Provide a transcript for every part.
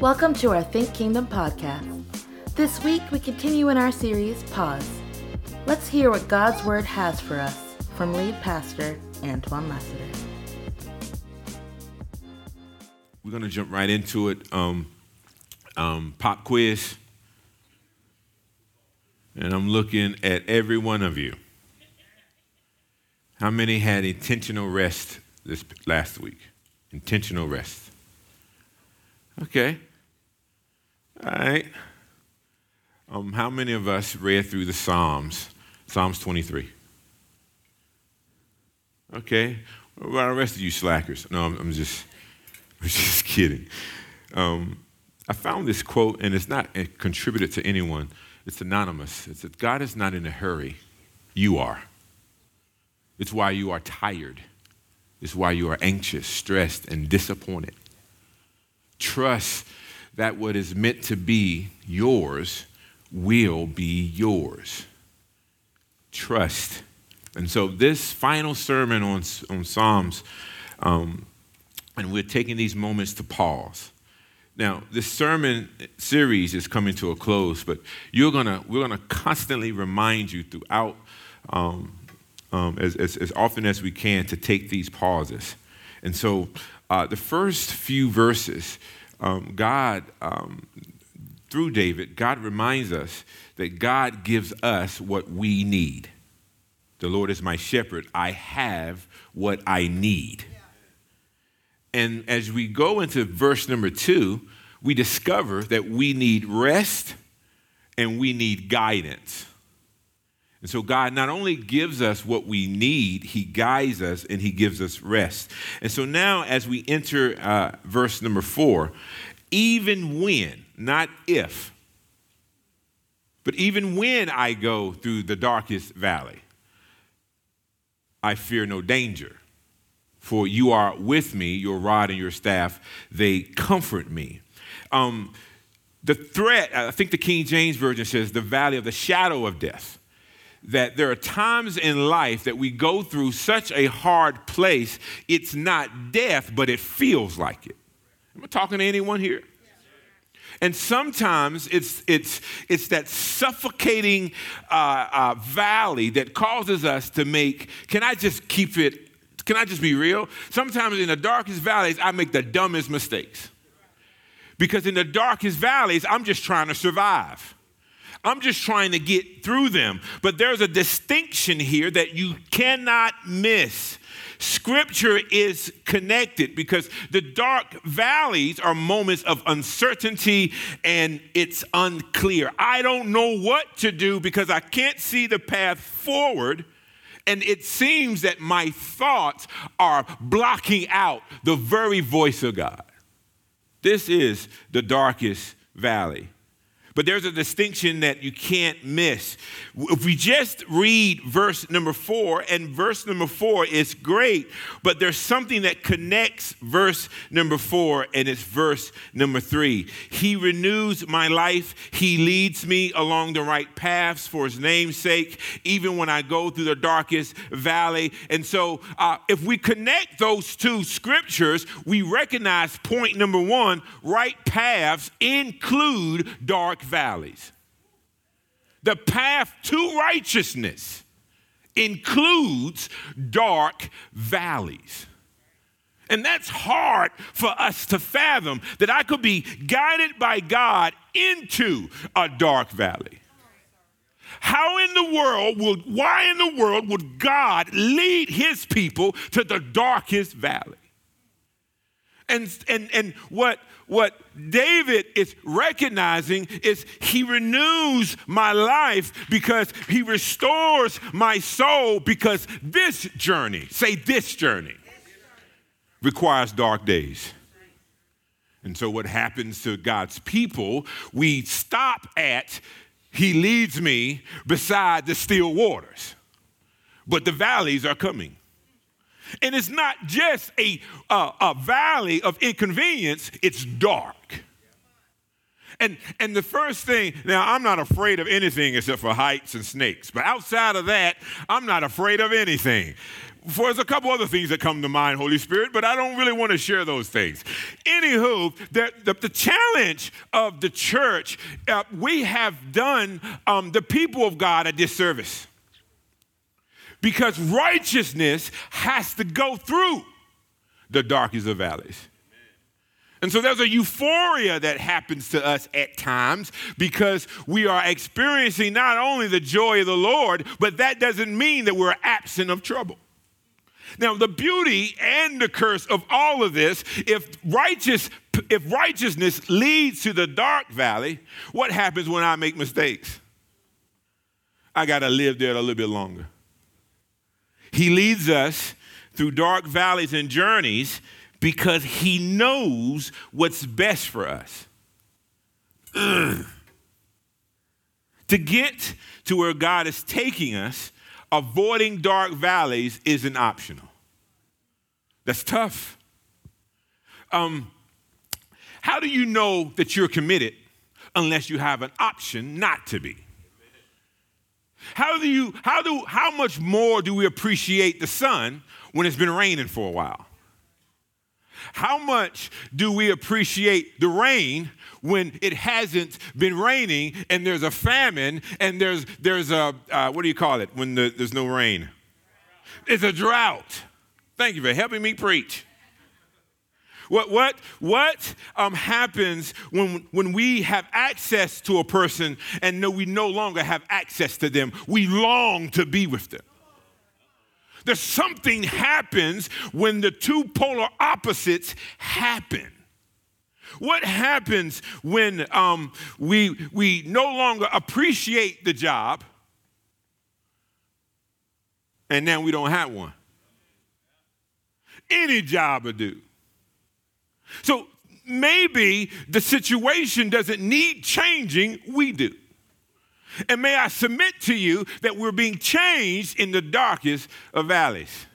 Welcome to our Think Kingdom podcast. This week we continue in our series, Pause. Let's hear what God's Word has for us from lead pastor Antoine Lassiter. We're going to jump right into it. Um, um, pop quiz. And I'm looking at every one of you. How many had intentional rest this last week? Intentional rest. Okay. All right. Um, how many of us read through the Psalms? Psalms 23. Okay. What about the rest of you slackers? No, I'm, I'm just, I'm just kidding. Um, I found this quote, and it's not contributed to anyone. It's anonymous. It says, God is not in a hurry. You are. It's why you are tired. It's why you are anxious, stressed, and disappointed. Trust that what is meant to be yours will be yours. Trust. And so, this final sermon on, on Psalms, um, and we're taking these moments to pause. Now, this sermon series is coming to a close, but you're gonna, we're going to constantly remind you throughout, um, um, as, as, as, often as we can, to take these pauses. And so, uh, the first few verses, um, God, um, through David, God reminds us that God gives us what we need. The Lord is my shepherd. I have what I need. And as we go into verse number two, we discover that we need rest and we need guidance. And so God not only gives us what we need, He guides us and He gives us rest. And so now, as we enter uh, verse number four, even when, not if, but even when I go through the darkest valley, I fear no danger. For you are with me, your rod and your staff, they comfort me. Um, the threat, I think the King James Version says, the valley of the shadow of death. That there are times in life that we go through such a hard place, it's not death, but it feels like it. Am I talking to anyone here? And sometimes it's, it's, it's that suffocating uh, uh, valley that causes us to make, can I just keep it, can I just be real? Sometimes in the darkest valleys, I make the dumbest mistakes. Because in the darkest valleys, I'm just trying to survive. I'm just trying to get through them. But there's a distinction here that you cannot miss. Scripture is connected because the dark valleys are moments of uncertainty and it's unclear. I don't know what to do because I can't see the path forward. And it seems that my thoughts are blocking out the very voice of God. This is the darkest valley. But there's a distinction that you can't miss. If we just read verse number four, and verse number four is great, but there's something that connects verse number four, and it's verse number three. He renews my life, He leads me along the right paths for His name's sake, even when I go through the darkest valley. And so, uh, if we connect those two scriptures, we recognize point number one right paths include dark valleys. The path to righteousness includes dark valleys. And that's hard for us to fathom that I could be guided by God into a dark valley. How in the world would, why in the world would God lead his people to the darkest valley? And, and, and what, what David is recognizing is he renews my life because he restores my soul because this journey, say this journey, requires dark days. And so, what happens to God's people, we stop at He leads me beside the still waters, but the valleys are coming. And it's not just a, a, a valley of inconvenience, it's dark. And, and the first thing, now I'm not afraid of anything except for heights and snakes, but outside of that, I'm not afraid of anything. for there's a couple other things that come to mind, Holy Spirit, but I don't really want to share those things. Anywho, the, the, the challenge of the church, uh, we have done um, the people of God a disservice because righteousness has to go through the darkest of valleys. And so there's a euphoria that happens to us at times because we are experiencing not only the joy of the Lord, but that doesn't mean that we're absent of trouble. Now, the beauty and the curse of all of this, if righteous if righteousness leads to the dark valley, what happens when I make mistakes? I got to live there a little bit longer. He leads us through dark valleys and journeys because he knows what's best for us. Ugh. To get to where God is taking us, avoiding dark valleys isn't optional. That's tough. Um, how do you know that you're committed unless you have an option not to be? How do you how do how much more do we appreciate the sun when it's been raining for a while? How much do we appreciate the rain when it hasn't been raining and there's a famine and there's, there's a, uh, what do you call it when the, there's no rain? It's a drought. Thank you for helping me preach. What, what, what um, happens when, when we have access to a person and know we no longer have access to them? We long to be with them. There's something happens when the two polar opposites happen. What happens when um, we, we no longer appreciate the job and now we don't have one? Any job will do. So maybe the situation doesn't need changing, we do. And may I submit to you that we're being changed in the darkest of valleys.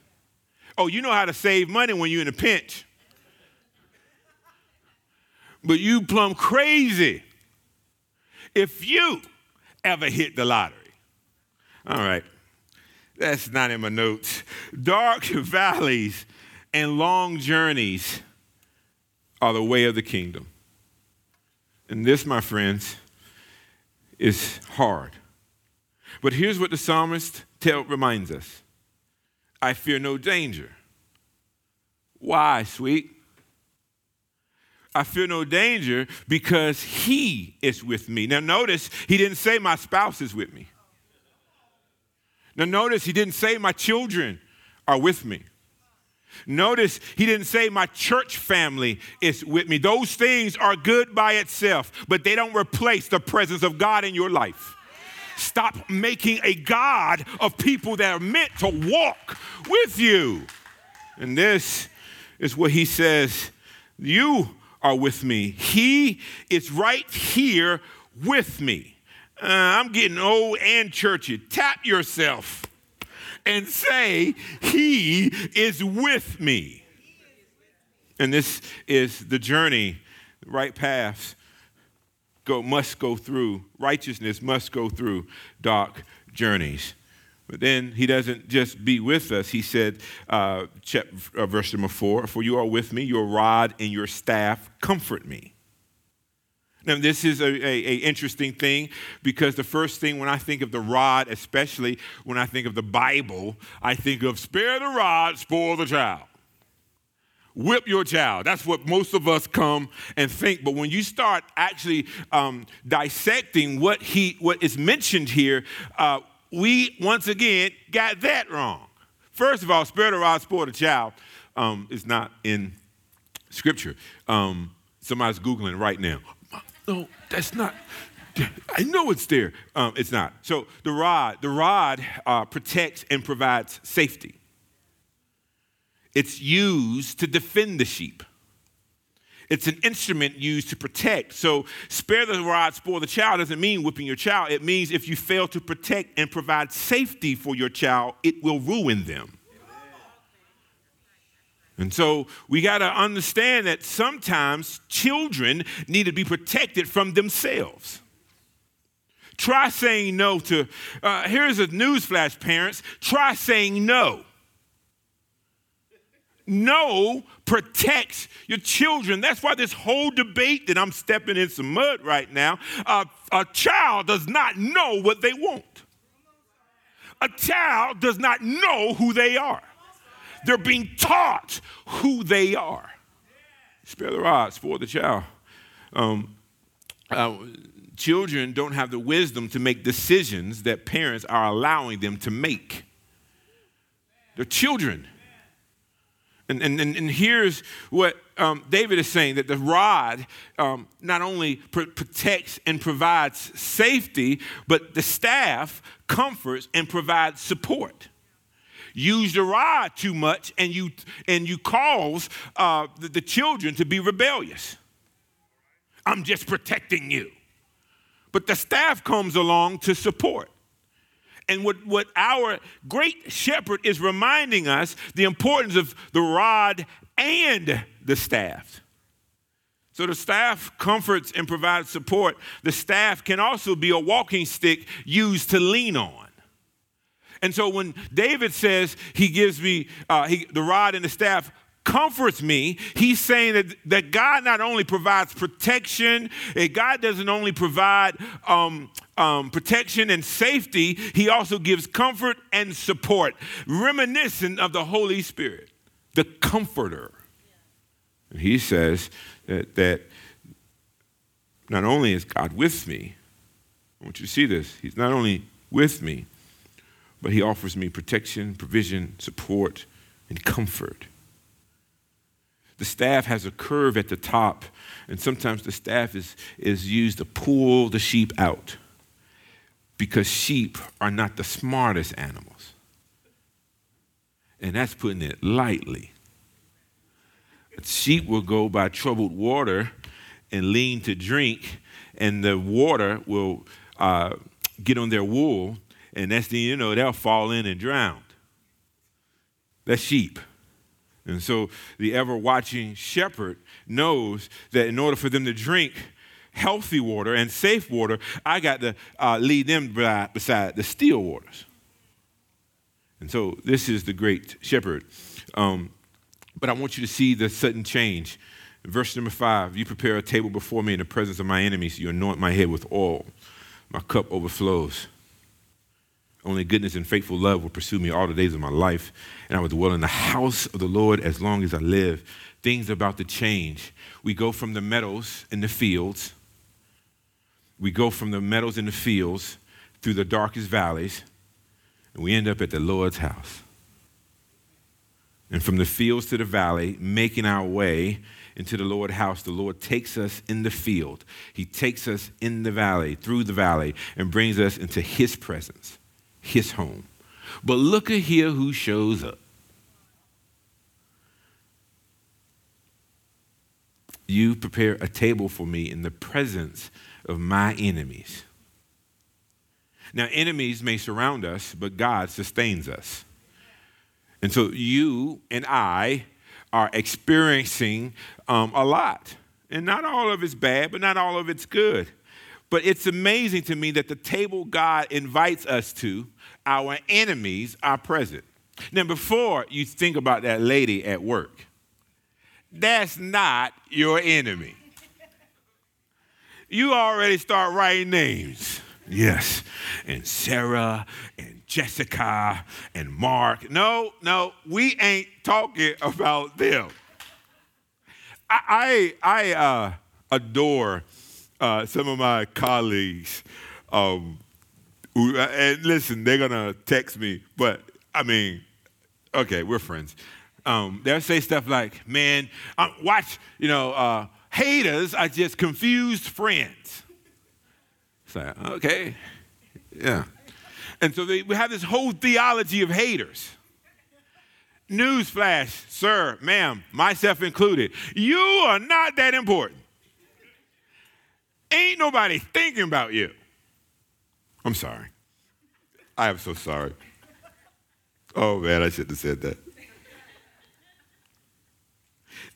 Oh, you know how to save money when you're in a pinch. But you plumb crazy if you ever hit the lottery. All right, that's not in my notes. Dark valleys and long journeys are the way of the kingdom. And this, my friends, is hard. But here's what the psalmist tell, reminds us I fear no danger. Why, sweet? I fear no danger because he is with me. Now, notice he didn't say my spouse is with me. Now, notice he didn't say my children are with me. Notice he didn't say my church family is with me. Those things are good by itself, but they don't replace the presence of God in your life. Stop making a God of people that are meant to walk with you. And this is what he says You are with me. He is right here with me. Uh, I'm getting old and churchy. Tap yourself and say, He is with me. And this is the journey, right paths go, must go through, righteousness must go through dark journeys. But then he doesn't just be with us. He said, uh, uh verse number four, For you are with me, your rod and your staff comfort me. Now, this is a, a, a, interesting thing because the first thing when I think of the rod, especially when I think of the Bible, I think of spare the rod, spoil the child. Whip your child. That's what most of us come and think. But when you start actually um, dissecting what he what is mentioned here, uh, we once again got that wrong. First of all, spare the rod, spoil the child um, is not in Scripture. Um, somebody's googling right now no, that's not. I know it's there. Um, it's not. So the rod, the rod uh, protects and provides safety. It's used to defend the sheep. It's an instrument used to protect. So spare the rod, spoil the child doesn't mean whipping your child. It means if you fail to protect and provide safety for your child, it will ruin them. And so we got to understand that sometimes children need to be protected from themselves. Try saying no to, uh, here's a newsflash, parents. Try saying no No protects your children. That's why this whole debate that I'm stepping in some mud right now, uh, a child does not know what they want. A child does not know who they are. They're being taught who they are. Spare the rod, spoil the child. Um, uh, children don't have the wisdom to make decisions that parents are allowing them to make. They're children. And, and, and, here's what um, David is saying that the rod um, not only pr- protects and provides safety, but the staff comforts and provides support. Use the rod too much, and you, and you cause uh, the, the children to be rebellious. I'm just protecting you. But the staff comes along to support. And what, what our great shepherd is reminding us the importance of the rod and the staff. So the staff comforts and provides support. The staff can also be a walking stick used to lean on. And so when David says he gives me uh, he, the rod and the staff comforts me, he's saying that, that God not only provides protection, God doesn't only provide um, um, protection and safety, he also gives comfort and support, reminiscent of the Holy Spirit, the comforter. And he says that, that not only is God with me, I want you to see this, he's not only with me, but he offers me protection, provision, support, and comfort. The staff has a curve at the top, and sometimes the staff is, is used to pull the sheep out because sheep are not the smartest animals. And that's putting it lightly. Sheep will go by troubled water and lean to drink, and the water will uh, get on their wool, and that's the, you know, they'll fall in and drown. That's sheep. And so the ever watching shepherd knows that in order for them to drink healthy water and safe water, I got to uh, lead them beside the still waters. And so this is the great shepherd. Um, but I want you to see the sudden change. Verse number five You prepare a table before me in the presence of my enemies. You anoint my head with oil. My cup overflows. Only goodness and faithful love will pursue me all the days of my life, and I will dwell in the house of the Lord as long as I live. Things are about to change. We go from the meadows and the fields, we go from the meadows and the fields through the darkest valleys, and we end up at the Lord's house. And from the fields to the valley, making our way into the Lord's house, the Lord takes us in the field. He takes us in the valley, through the valley, and brings us into His presence his home. But look at here who shows up. You prepare a table for me in the presence of my enemies. Now, enemies may surround us, but God sustains us. And so you and I are experiencing um, a lot. And not all of it's bad, but not all of it's good. But it's amazing to me that the table God invites us to our enemies are present. Now, before you think about that lady at work, that's not your enemy. You already start writing names. Yes, and Sarah and Jessica and Mark. No, no, we ain't talking about them. I I, I uh, adore uh, some of my colleagues. Um, and listen, they're gonna text me, but I mean, okay, we're friends. Um, they'll say stuff like, "Man, um, watch, you know, uh, haters are just confused friends." It's like, okay, yeah. And so they, we have this whole theology of haters. Newsflash, sir, ma'am, myself included, you are not that important. Ain't nobody thinking about you. I'm sorry. I am so sorry. Oh man, I shouldn't have said that.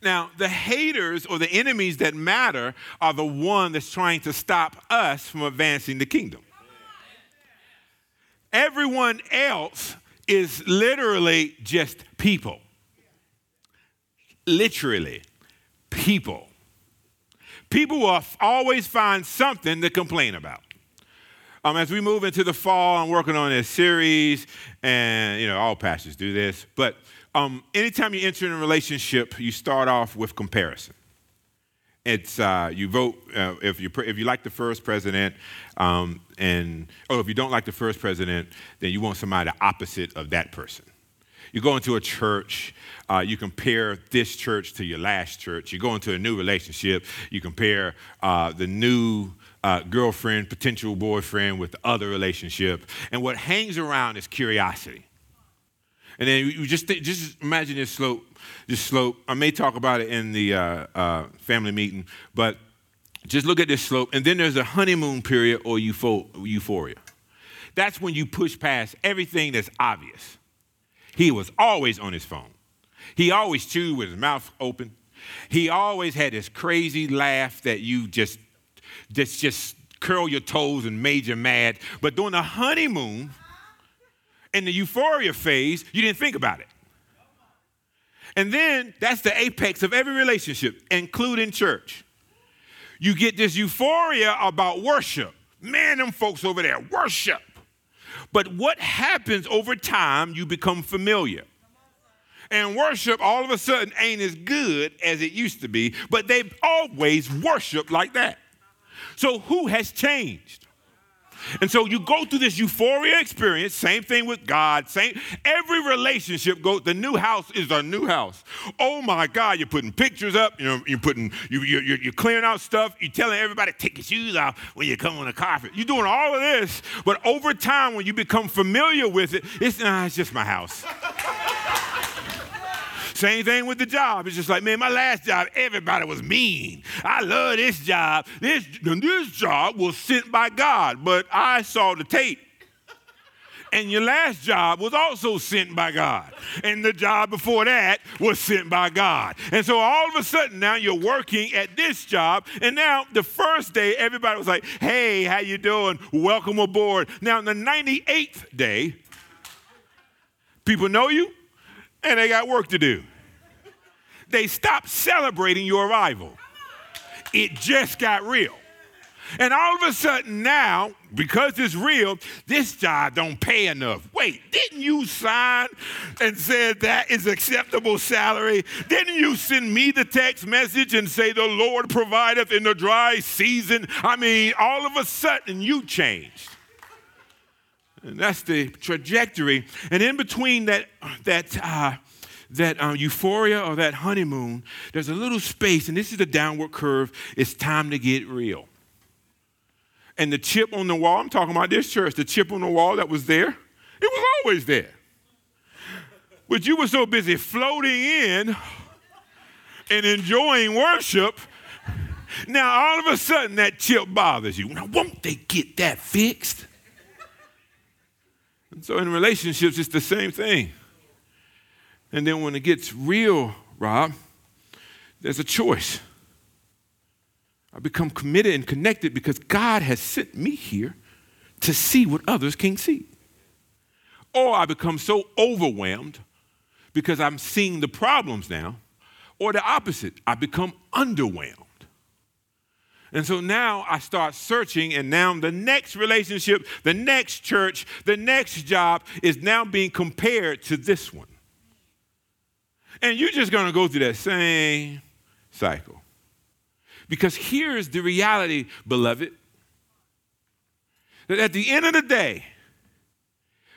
Now, the haters or the enemies that matter are the one that's trying to stop us from advancing the kingdom. Everyone else is literally just people. literally people. People will always find something to complain about. Um, as we move into the fall, I'm working on this series, and you know all pastors do this. But um, anytime you enter in a relationship, you start off with comparison. It's uh, you vote uh, if you if you like the first president, um, and oh, if you don't like the first president, then you want somebody opposite of that person. You go into a church, uh, you compare this church to your last church. You go into a new relationship, you compare uh, the new uh, girlfriend, potential boyfriend with the other relationship. And what hangs around is curiosity. And then you just, just imagine this slope, this slope. I may talk about it in the uh, uh, family meeting, but just look at this slope. And then there's a honeymoon period or euphoria. That's when you push past everything that's obvious. He was always on his phone. He always chewed with his mouth open. He always had this crazy laugh that you just, just, just curl your toes and made you mad. But during the honeymoon, in the euphoria phase, you didn't think about it. And then that's the apex of every relationship, including church. You get this euphoria about worship. Man, them folks over there worship. But what happens over time, you become familiar. And worship all of a sudden ain't as good as it used to be, but they've always worshiped like that. So who has changed? And so you go through this euphoria experience, same thing with God, same every relationship go the new house is a new house. Oh my God, you're putting pictures up, you know, you're putting you you're, you're clearing out stuff, you're telling everybody take your shoes off when you come on the carpet. You're doing all of this, but over time when you become familiar with it, it's nah, it's just my house. Same thing with the job. It's just like, man, my last job, everybody was mean. I love this job. This, this job was sent by God, but I saw the tape. And your last job was also sent by God. And the job before that was sent by God. And so all of a sudden now you're working at this job. And now the first day, everybody was like, hey, how you doing? Welcome aboard. Now, on the 98th day, people know you, and they got work to do. They stopped celebrating your arrival. It just got real. And all of a sudden now, because it's real, this job don't pay enough. Wait, didn't you sign and said that is acceptable salary? Didn't you send me the text message and say the Lord provideth in the dry season? I mean, all of a sudden you changed. And that's the trajectory. And in between that, that, uh, that uh, euphoria or that honeymoon, there's a little space, and this is the downward curve. It's time to get real. And the chip on the wall, I'm talking about this church, the chip on the wall that was there, it was always there. But you were so busy floating in and enjoying worship. Now, all of a sudden, that chip bothers you. Now, won't they get that fixed? So in relationships, it's the same thing. And then when it gets real, Rob, there's a choice. I become committed and connected because God has sent me here to see what others can't see. Or I become so overwhelmed because I'm seeing the problems now. Or the opposite, I become underwhelmed. And so now I start searching, and now the next relationship, the next church, the next job is now being compared to this one. And you're just going to go through that same cycle. Because here's the reality, beloved, that at the end of the day,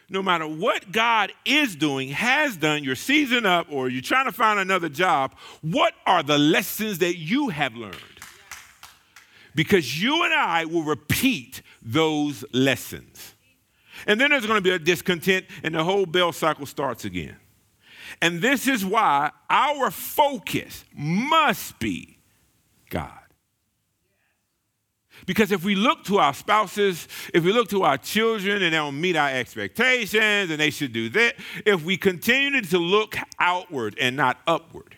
no matter what God is doing, has done, you're season up, or you're trying to find another job, what are the lessons that you have learned? Because you and I will repeat those lessons. And then there's going to be a discontent, and the whole bell cycle starts again. And this is why our focus must be God. Because if we look to our spouses, if we look to our children and they don't meet our expectations and they should do that, if we continue to look outward and not upward,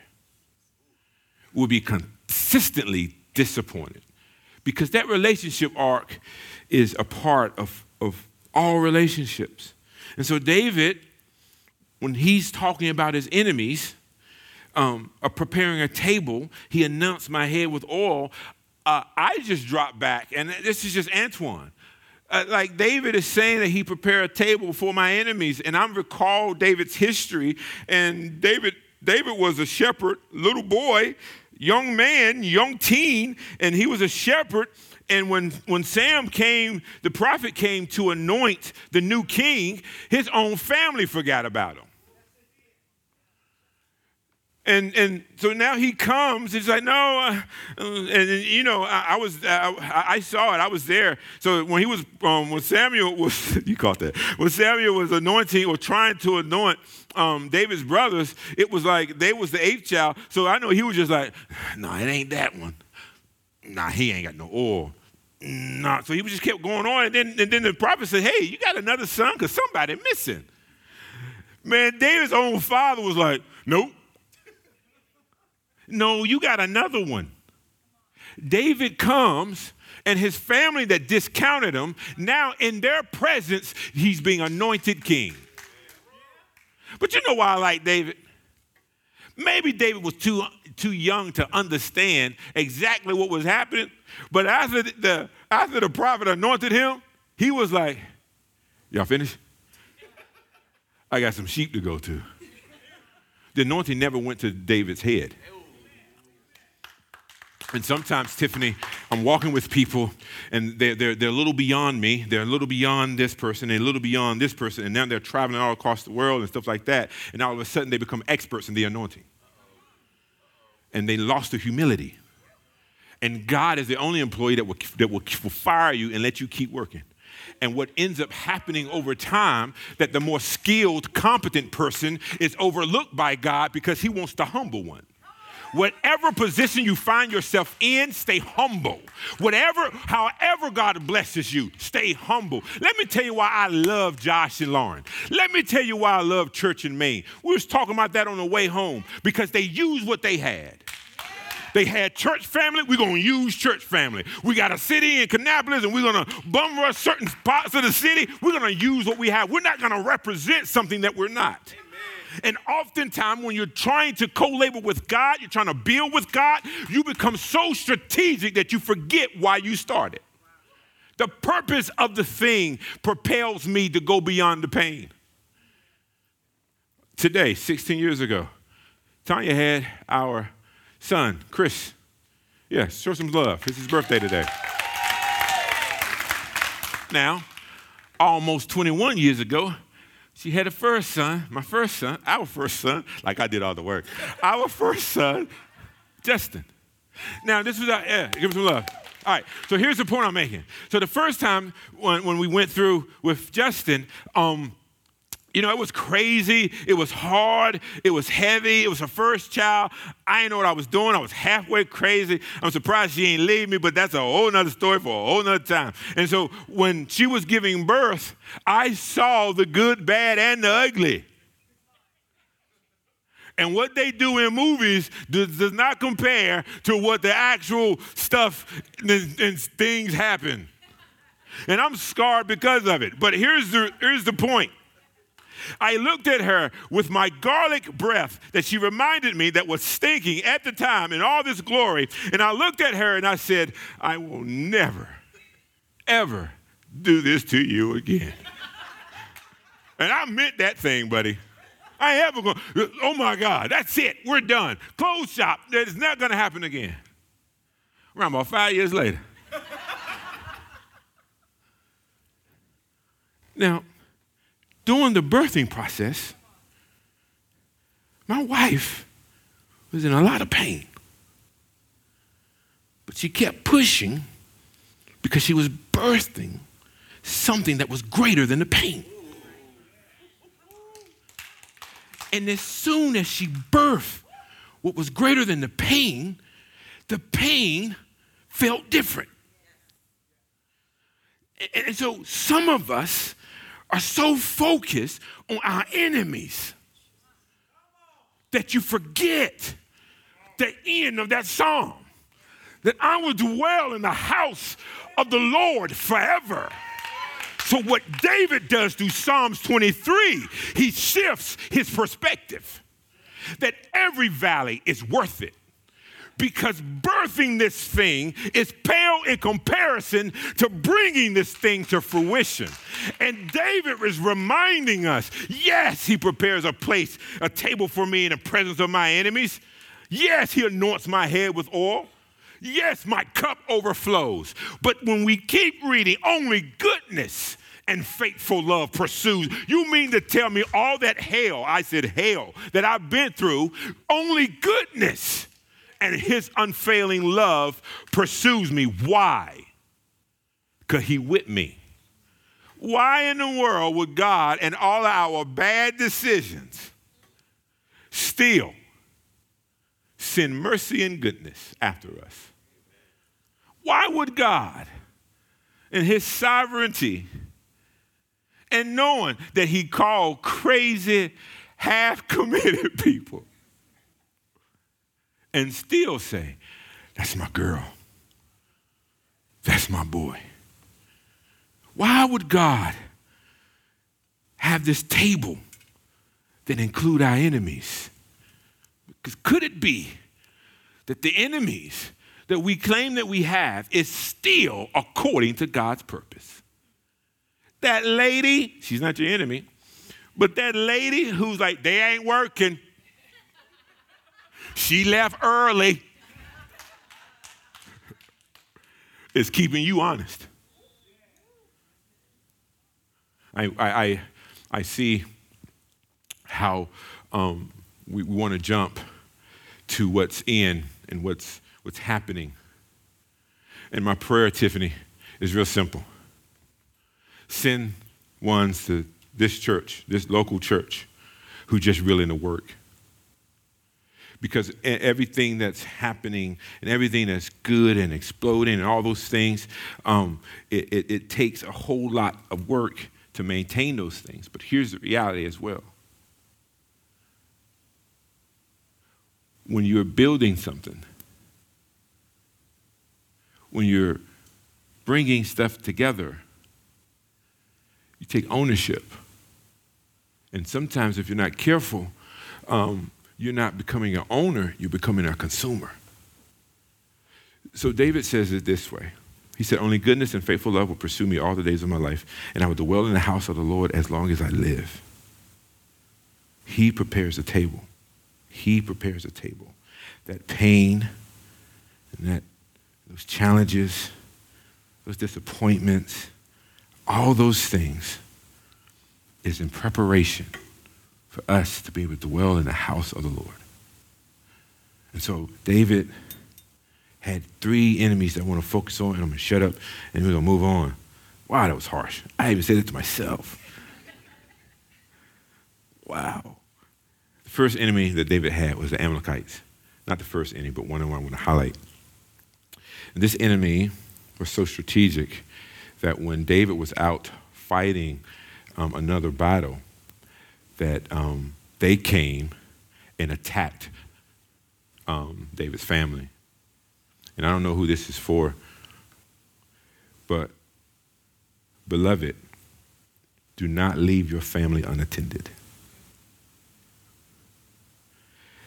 we'll be consistently disappointed because that relationship arc is a part of, of all relationships. And so, David, when he's talking about his enemies, um, of preparing a table, he announced my head with oil. Uh, I just dropped back, and this is just Antoine. Uh, like David is saying that he prepared a table for my enemies, and I'm recall David's history. And David, David was a shepherd, little boy, young man, young teen, and he was a shepherd. And when, when Sam came, the prophet came to anoint the new king, his own family forgot about him. And and so now he comes. He's like, no, and, and, you know, I, I was, I, I, saw it. I was there. So when he was, um, when Samuel was, you caught that. When Samuel was anointing or trying to anoint um, David's brothers, it was like they was the eighth child. So I know he was just like, no, nah, it ain't that one. Nah, he ain't got no oil. Nah. So he just kept going on, and then and then the prophet said, hey, you got another son? Cause somebody missing. Man, David's own father was like, nope. No, you got another one. David comes and his family that discounted him, now in their presence, he's being anointed king. But you know why I like David? Maybe David was too, too young to understand exactly what was happening. But after the, after the prophet anointed him, he was like, Y'all finished? I got some sheep to go to. The anointing never went to David's head. And sometimes, Tiffany, I'm walking with people and they're, they're, they're a little beyond me. They're a little beyond this person, they're a little beyond this person. And now they're traveling all across the world and stuff like that. And all of a sudden, they become experts in the anointing. And they lost the humility. And God is the only employee that will, that will, will fire you and let you keep working. And what ends up happening over time, that the more skilled, competent person is overlooked by God because he wants the humble one. Whatever position you find yourself in, stay humble. Whatever, however God blesses you, stay humble. Let me tell you why I love Josh and Lauren. Let me tell you why I love Church in Maine. We was talking about that on the way home because they used what they had. They had church family, we're gonna use church family. We got a city in Kannapolis and we're gonna bum rush certain parts of the city. We're gonna use what we have. We're not gonna represent something that we're not. And oftentimes, when you're trying to co labor with God, you're trying to build with God, you become so strategic that you forget why you started. The purpose of the thing propels me to go beyond the pain. Today, 16 years ago, Tanya had our son, Chris. Yeah, show some love. It's his birthday today. Now, almost 21 years ago, she had a first son, my first son, our first son, like I did all the work. Our first son, Justin. Now, this was our, yeah, give him some love. All right, so here's the point I'm making. So the first time when, when we went through with Justin, um, you know, it was crazy. It was hard. It was heavy. It was her first child. I didn't know what I was doing. I was halfway crazy. I'm surprised she ain't leave me, but that's a whole nother story for a whole nother time. And so when she was giving birth, I saw the good, bad, and the ugly. And what they do in movies does, does not compare to what the actual stuff and, and things happen. And I'm scarred because of it. But here's the, here's the point I looked at her with my garlic breath that she reminded me that was stinking at the time in all this glory. And I looked at her and I said, I will never, ever do this to you again. and I meant that thing, buddy. I ever going, oh my God, that's it, we're done. Close shop, That is not going to happen again. Around about five years later. now, during the birthing process, my wife was in a lot of pain. But she kept pushing because she was birthing something that was greater than the pain. And as soon as she birthed what was greater than the pain, the pain felt different. And so some of us are so focused on our enemies that you forget the end of that psalm that I will dwell in the house of the Lord forever. So, what David does through Psalms 23, he shifts his perspective. that every valley is worth it because birthing this thing is pale in comparison to bringing this thing to fruition. And David is reminding us yes, he prepares a place, a table for me in the presence of my enemies. Yes, he anoints my head with oil. Yes, my cup overflows. But when we keep reading, only goodness and faithful love pursues. You mean to tell me all that hell, I said hell, that I've been through, only goodness and his unfailing love pursues me. Why? Because he with me. Why in the world would God and all our bad decisions still send mercy and goodness after us? Why would God, in his sovereignty, and knowing that he called crazy, half committed people, and still say, That's my girl. That's my boy. Why would God have this table that include our enemies? Because could it be that the enemies that we claim that we have is still according to God's purpose? That lady, she's not your enemy, but that lady who's like, they ain't working, she left early. Is keeping you honest. I, I, I, I see how um, we, we want to jump to what's in and what's, what's happening. And my prayer, Tiffany, is real simple send ones to this church, this local church, who just really in the work because everything that's happening and everything that's good and exploding and all those things, um, it, it, it takes a whole lot of work to maintain those things. But here's the reality as well. When you're building something, when you're bringing stuff together, you take ownership. And sometimes, if you're not careful, um, you're not becoming an owner, you're becoming a consumer. So David says it this way. He said, Only goodness and faithful love will pursue me all the days of my life, and I will dwell in the house of the Lord as long as I live. He prepares a table. He prepares a table. That pain and that those challenges, those disappointments, all those things is in preparation for us to be able to dwell in the house of the Lord. And so David had three enemies that I want to focus on, and I'm going to shut up and we're going to move on. Wow, that was harsh. I even said it to myself. Wow. The first enemy that David had was the Amalekites. Not the first enemy, but one I want to highlight. And this enemy was so strategic that when David was out fighting um, another battle, that um, they came and attacked um, David's family. And I don't know who this is for, but beloved, do not leave your family unattended.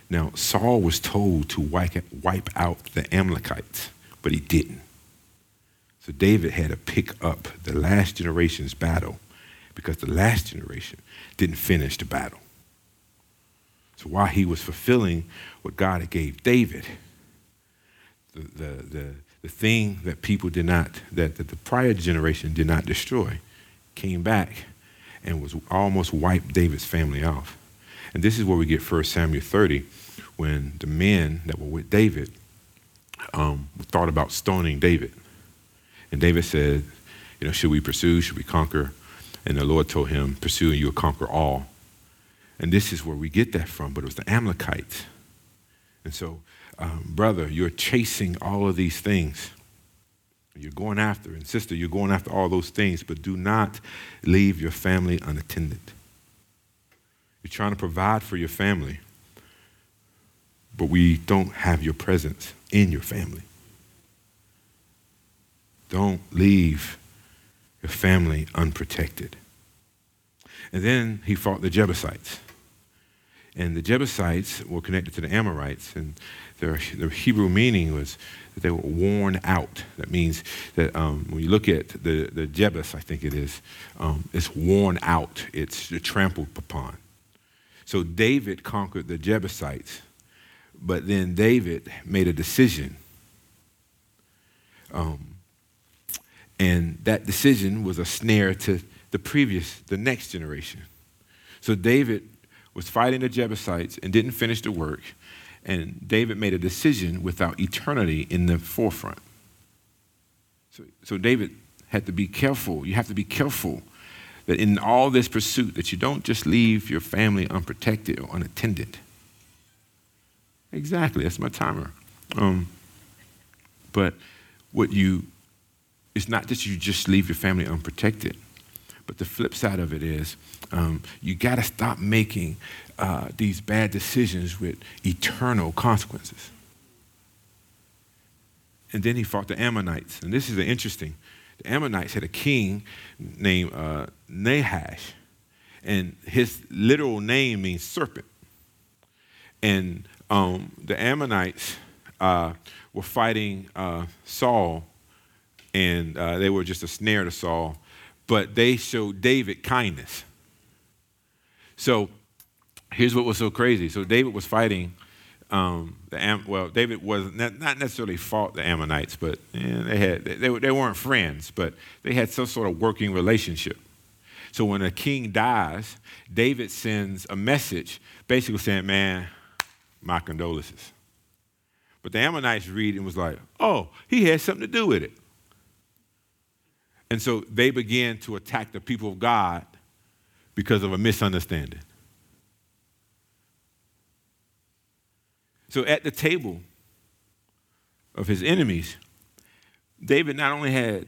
Now, Saul was told to wipe, wipe out the Amalekites, but he didn't. So David had to pick up the last generation's battle because the last generation didn't finish the battle. So while he was fulfilling what God had gave David, the, the, the, the thing that people did not, that, that the prior generation did not destroy, came back and was almost wiped David's family off. And this is where we get 1 Samuel 30, when the men that were with David um, thought about stoning David. And David said, you know, should we pursue? Should we conquer? And the Lord told him, Pursue and you will conquer all. And this is where we get that from, but it was the Amalekites. And so, um, brother, you're chasing all of these things. You're going after, and sister, you're going after all those things, but do not leave your family unattended. You're trying to provide for your family, but we don't have your presence in your family. Don't leave your family unprotected. And then he fought the Jebusites. And the Jebusites were connected to the Amorites, and their, their Hebrew meaning was that they were worn out. That means that um, when you look at the, the Jebus, I think it is, um, it's worn out, it's trampled upon. So David conquered the Jebusites, but then David made a decision. Um, and that decision was a snare to the previous, the next generation. So David was fighting the Jebusites and didn't finish the work. And David made a decision without eternity in the forefront. So, so David had to be careful. You have to be careful that in all this pursuit that you don't just leave your family unprotected or unattended. Exactly, that's my timer. Um, but what you, it's not that you just leave your family unprotected, but the flip side of it is um, you got to stop making uh, these bad decisions with eternal consequences. And then he fought the Ammonites. And this is interesting. The Ammonites had a king named uh, Nahash, and his literal name means serpent. And um, the Ammonites uh, were fighting uh, Saul, and uh, they were just a snare to Saul, but they showed David kindness. So here's what was so crazy. So David was fighting. Um, the Am- well, David was not, not necessarily fought the Ammonites, but yeah, they had they, they weren't friends, but they had some sort of working relationship. So when a king dies, David sends a message, basically saying, "Man, my condolences." But the Ammonites read and was like, "Oh, he had something to do with it." And so they began to attack the people of God because of a misunderstanding. So at the table of his enemies, David not only had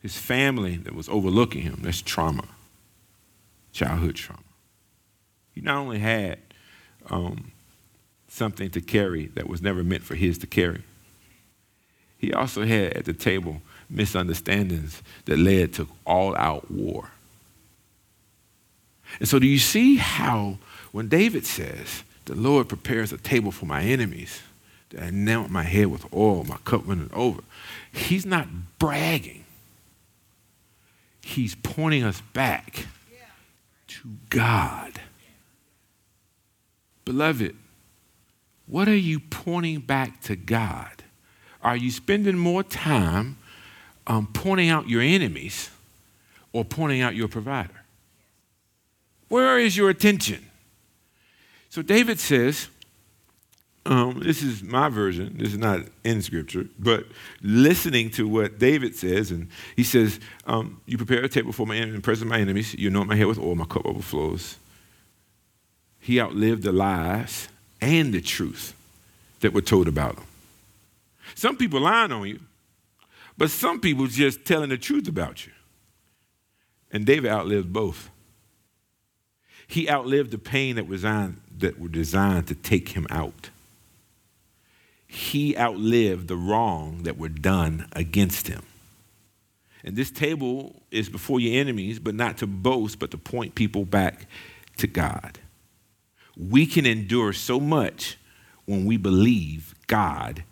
his family that was overlooking him, that's trauma, childhood trauma. He not only had um, something to carry that was never meant for his to carry, he also had at the table misunderstandings that led to all out war. And so, do you see how when David says, the Lord prepares a table for my enemies. That I anoint my head with oil, my cup running over. He's not bragging. He's pointing us back to God. Beloved, what are you pointing back to God? Are you spending more time um, pointing out your enemies or pointing out your provider? Where is your attention? So David says, um, this is my version, this is not in scripture, but listening to what David says, and he says, um, You prepare a table for my enemy in presence of my enemies, you anoint my head with oil, my cup overflows. He outlived the lies and the truth that were told about him. Some people lying on you, but some people just telling the truth about you. And David outlived both. He outlived the pain that was on, that were designed to take him out. He outlived the wrong that were done against him. And this table is before your enemies, but not to boast, but to point people back to God. We can endure so much when we believe God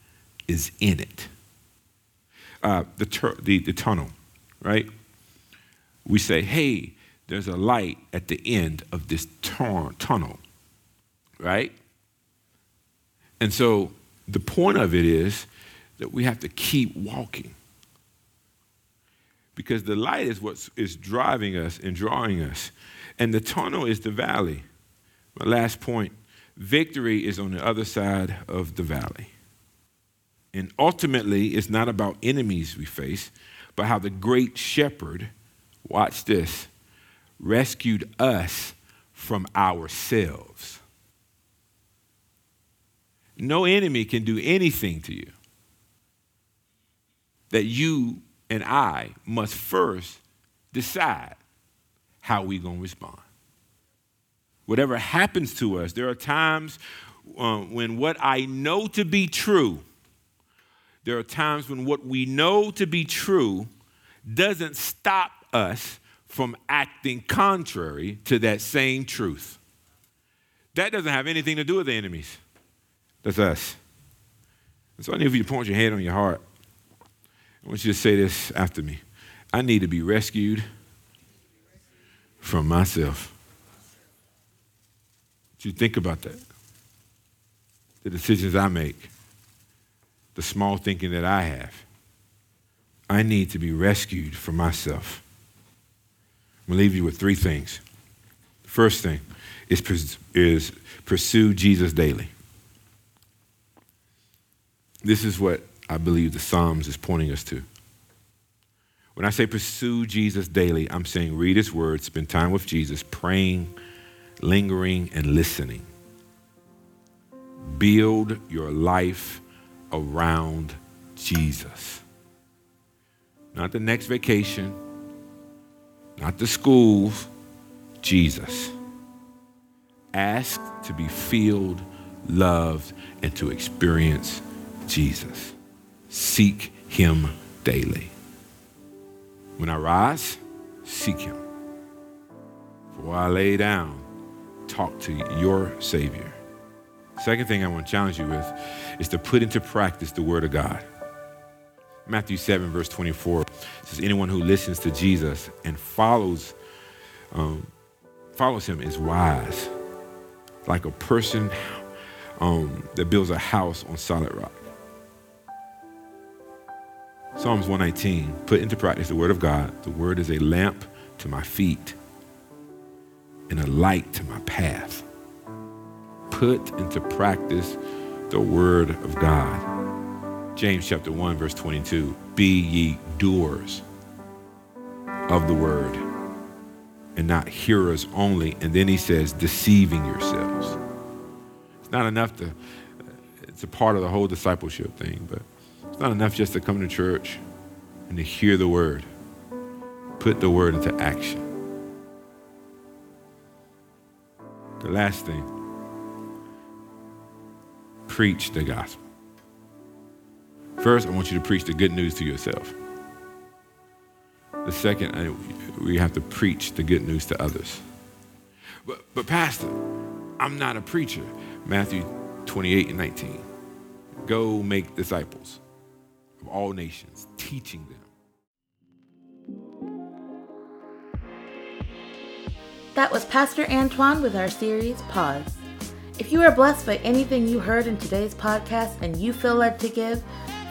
is in it. Uh, the, tur- the, the tunnel, right? We say, hey, there's a light at the end of this tunnel right? And so the point of it is that we have to keep walking. Because the light is what is driving us and drawing us. And the tunnel is the valley. My last point victory is on the other side of the valley. And ultimately, it's not about enemies we face, but how the great shepherd, watch this, rescued us from ourselves. No enemy can do anything to you. That you and I must first decide how we're going to respond. Whatever happens to us, there are times uh, when what I know to be true, there are times when what we know to be true doesn't stop us from acting contrary to that same truth That doesn't have anything to do with the enemies. That's us. And so I need you to point your hand on your heart. I want you to say this after me. I need to be rescued from myself. Do you think about that? The decisions I make, the small thinking that I have. I need to be rescued from myself. I'm going to leave you with three things. The first thing is, is pursue Jesus daily. This is what I believe the Psalms is pointing us to. When I say pursue Jesus daily, I'm saying read his word, spend time with Jesus, praying, lingering, and listening. Build your life around Jesus. Not the next vacation, not the schools, Jesus. Ask to be filled, loved, and to experience Jesus. Seek him daily. When I rise, seek him. For I lay down, talk to your Savior. Second thing I want to challenge you with is to put into practice the Word of God. Matthew 7, verse 24 says, Anyone who listens to Jesus and follows, um, follows him is wise, like a person um, that builds a house on solid rock. Psalms 119, put into practice the word of God. The word is a lamp to my feet and a light to my path. Put into practice the word of God. James chapter 1, verse 22. Be ye doers of the word and not hearers only. And then he says, deceiving yourselves. It's not enough to, it's a part of the whole discipleship thing, but it's not enough just to come to church and to hear the word. Put the word into action. The last thing preach the gospel. First, I want you to preach the good news to yourself. The second, we have to preach the good news to others. But, but Pastor, I'm not a preacher. Matthew 28 and 19. Go make disciples of all nations, teaching them. That was Pastor Antoine with our series Pause. If you are blessed by anything you heard in today's podcast and you feel led to give,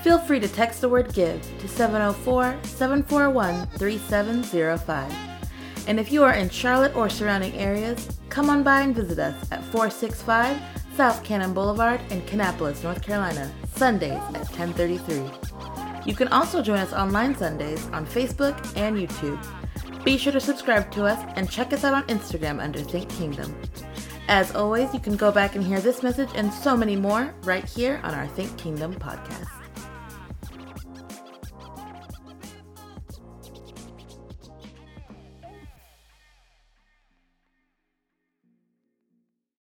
feel free to text the word GIVE to 704 741 3705. And if you are in Charlotte or surrounding areas, come on by and visit us at 465 South Cannon Boulevard in Kannapolis, North Carolina, Sundays at 1033. You can also join us online Sundays on Facebook and YouTube. Be sure to subscribe to us and check us out on Instagram under Think Kingdom. As always, you can go back and hear this message and so many more right here on our Think Kingdom podcast.